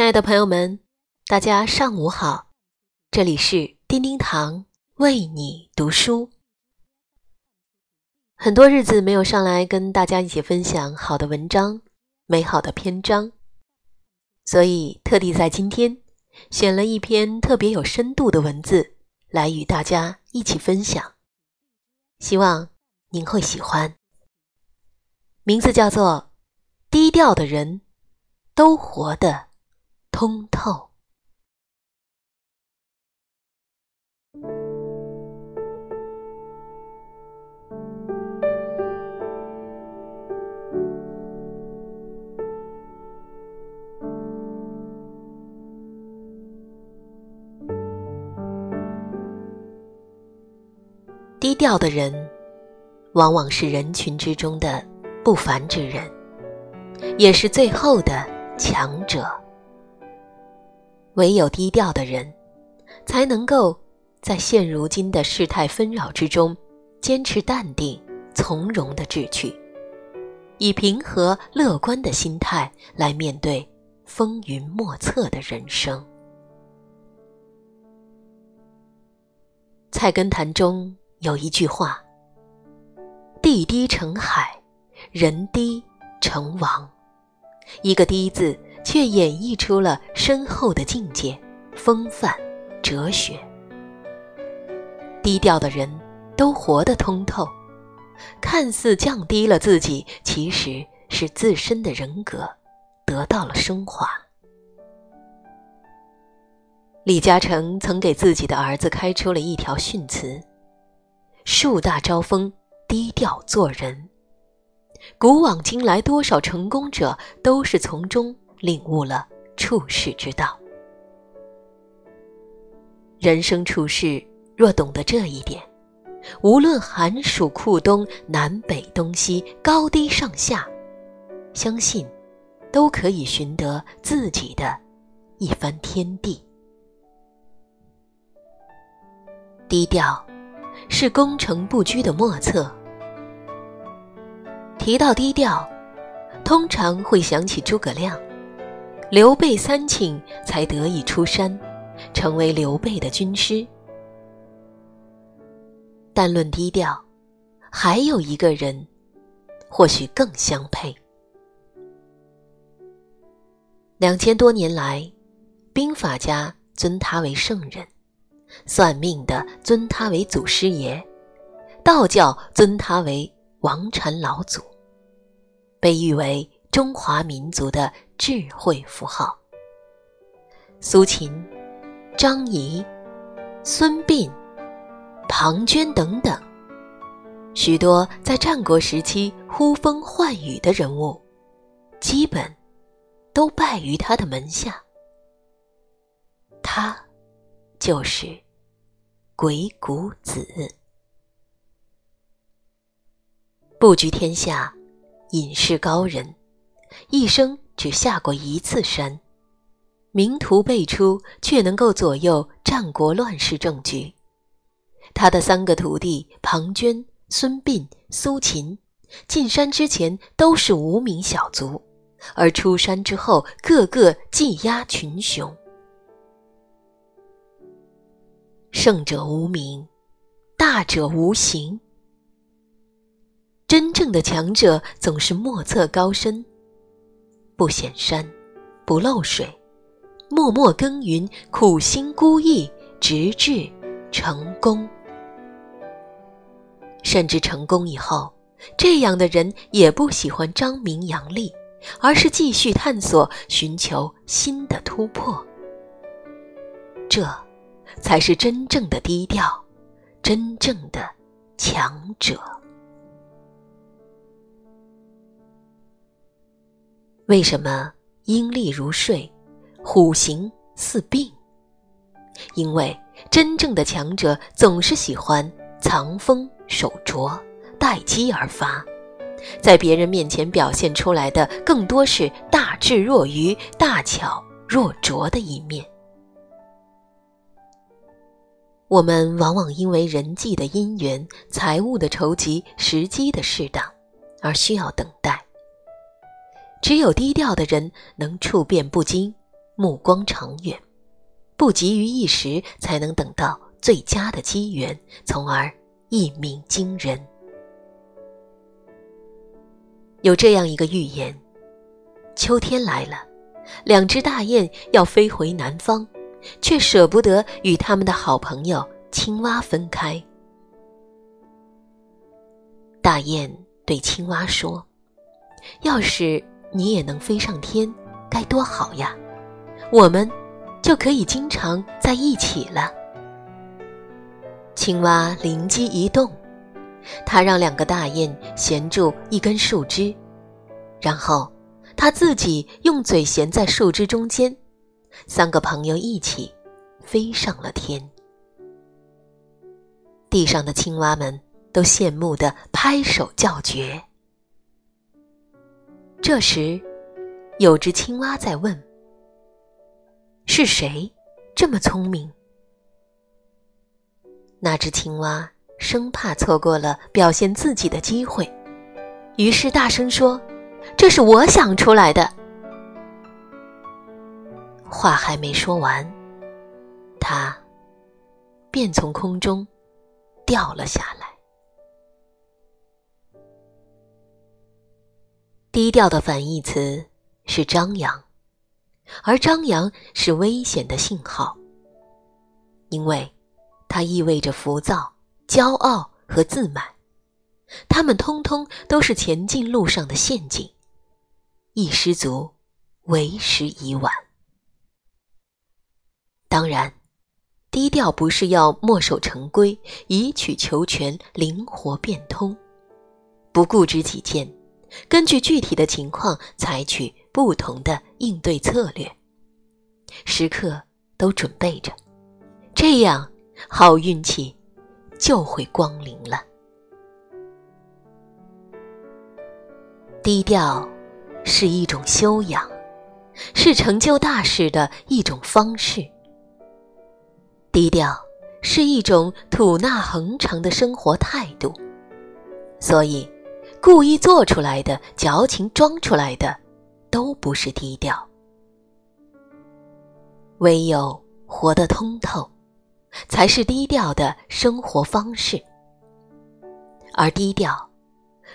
亲爱的朋友们，大家上午好！这里是叮叮堂为你读书。很多日子没有上来跟大家一起分享好的文章、美好的篇章，所以特地在今天选了一篇特别有深度的文字来与大家一起分享，希望您会喜欢。名字叫做《低调的人都活得》。通透。低调的人，往往是人群之中的不凡之人，也是最后的强者。唯有低调的人，才能够在现如今的事态纷扰之中，坚持淡定从容的志趣，以平和乐观的心态来面对风云莫测的人生。菜根谭中有一句话：“地低成海，人低成王。”一个“低”字。却演绎出了深厚的境界、风范、哲学。低调的人都活得通透，看似降低了自己，其实是自身的人格得到了升华。李嘉诚曾给自己的儿子开出了一条训词：“树大招风，低调做人。”古往今来，多少成功者都是从中。领悟了处世之道，人生处世若懂得这一点，无论寒暑酷冬、南北东西、高低上下，相信都可以寻得自己的一番天地。低调是攻城不居的莫测。提到低调，通常会想起诸葛亮。刘备三请才得以出山，成为刘备的军师。但论低调，还有一个人，或许更相配。两千多年来，兵法家尊他为圣人，算命的尊他为祖师爷，道教尊他为王禅老祖，被誉为中华民族的。智慧符号。苏秦、张仪、孙膑、庞涓等等，许多在战国时期呼风唤雨的人物，基本都败于他的门下。他就是鬼谷子，布局天下，隐士高人，一生。只下过一次山，名图辈出，却能够左右战国乱世政局。他的三个徒弟庞涓、孙膑、苏秦，进山之前都是无名小卒，而出山之后，个个技压群雄。胜者无名，大者无形。真正的强者总是莫测高深。不显山，不漏水，默默耕耘，苦心孤诣，直至成功。甚至成功以后，这样的人也不喜欢张明扬利，而是继续探索，寻求新的突破。这，才是真正的低调，真正的强者。为什么鹰立如睡，虎行似病？因为真正的强者总是喜欢藏锋守拙，待机而发，在别人面前表现出来的更多是大智若愚、大巧若拙的一面。我们往往因为人际的姻缘、财务的筹集、时机的适当，而需要等待。只有低调的人能处变不惊，目光长远，不急于一时，才能等到最佳的机缘，从而一鸣惊人。有这样一个寓言：秋天来了，两只大雁要飞回南方，却舍不得与他们的好朋友青蛙分开。大雁对青蛙说：“要是你也能飞上天，该多好呀！我们就可以经常在一起了。”青蛙灵机一动。它让两个大雁衔住一根树枝，然后它自己用嘴衔在树枝中间，三个朋友一起飞上了天。地上的青蛙们都羡慕地拍手叫绝。这时，有只青蛙在问：“是谁这么聪明？”那只青蛙。生怕错过了表现自己的机会，于是大声说：“这是我想出来的。”话还没说完，他便从空中掉了下来。低调的反义词是张扬，而张扬是危险的信号，因为它意味着浮躁。骄傲和自满，他们通通都是前进路上的陷阱。一失足，为时已晚。当然，低调不是要墨守成规、以曲求全、灵活变通，不固执己见，根据具体的情况采取不同的应对策略，时刻都准备着，这样好运气。就会光临了。低调是一种修养，是成就大事的一种方式。低调是一种吐纳恒长的生活态度。所以，故意做出来的、矫情装出来的，都不是低调。唯有活得通透。才是低调的生活方式，而低调，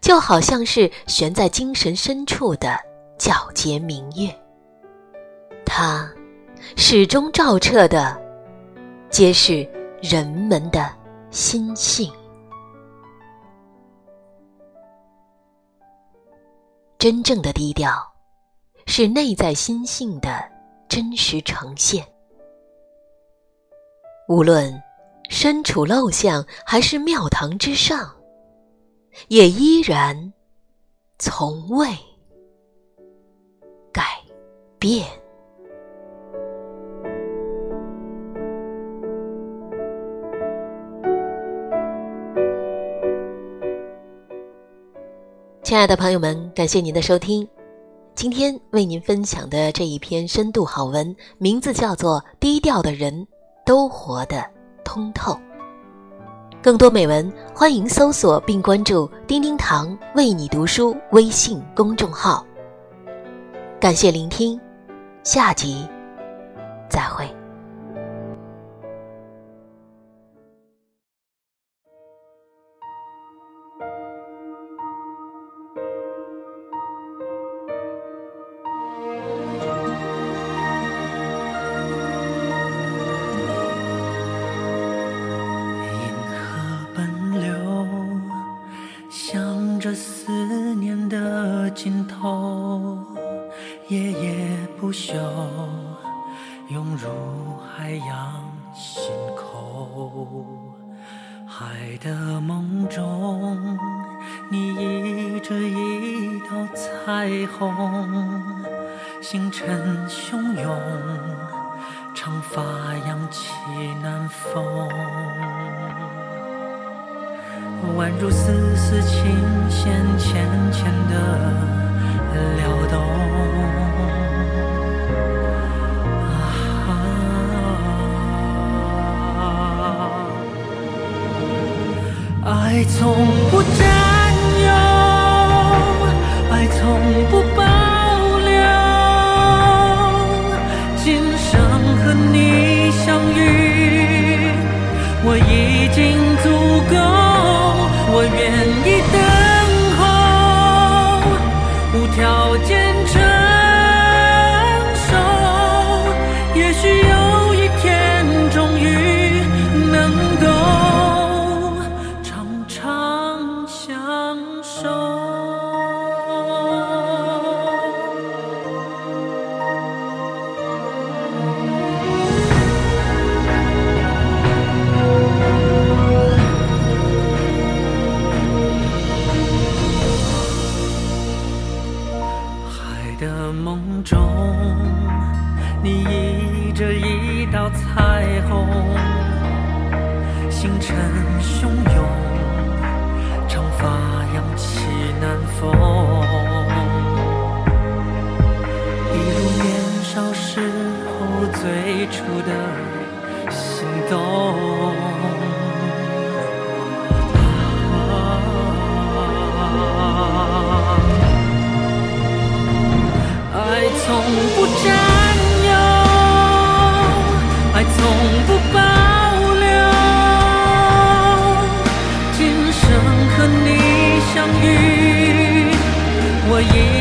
就好像是悬在精神深处的皎洁明月，它始终照彻的，皆是人们的心性。真正的低调，是内在心性的真实呈现。无论身处陋巷还是庙堂之上，也依然从未改变。亲爱的朋友们，感谢您的收听。今天为您分享的这一篇深度好文，名字叫做《低调的人》。都活得通透。更多美文，欢迎搜索并关注“丁丁堂为你读书”微信公众号。感谢聆听，下集再会。这思念的尽头夜夜不休，涌入海洋心口。海的梦中，你倚着一道彩虹，星辰汹涌，长发扬起南风，宛如丝丝琴弦浅浅的撩动。爱从不坚持。小时候最初的心动，爱从不占有，爱从不保留，今生和你相遇，我一。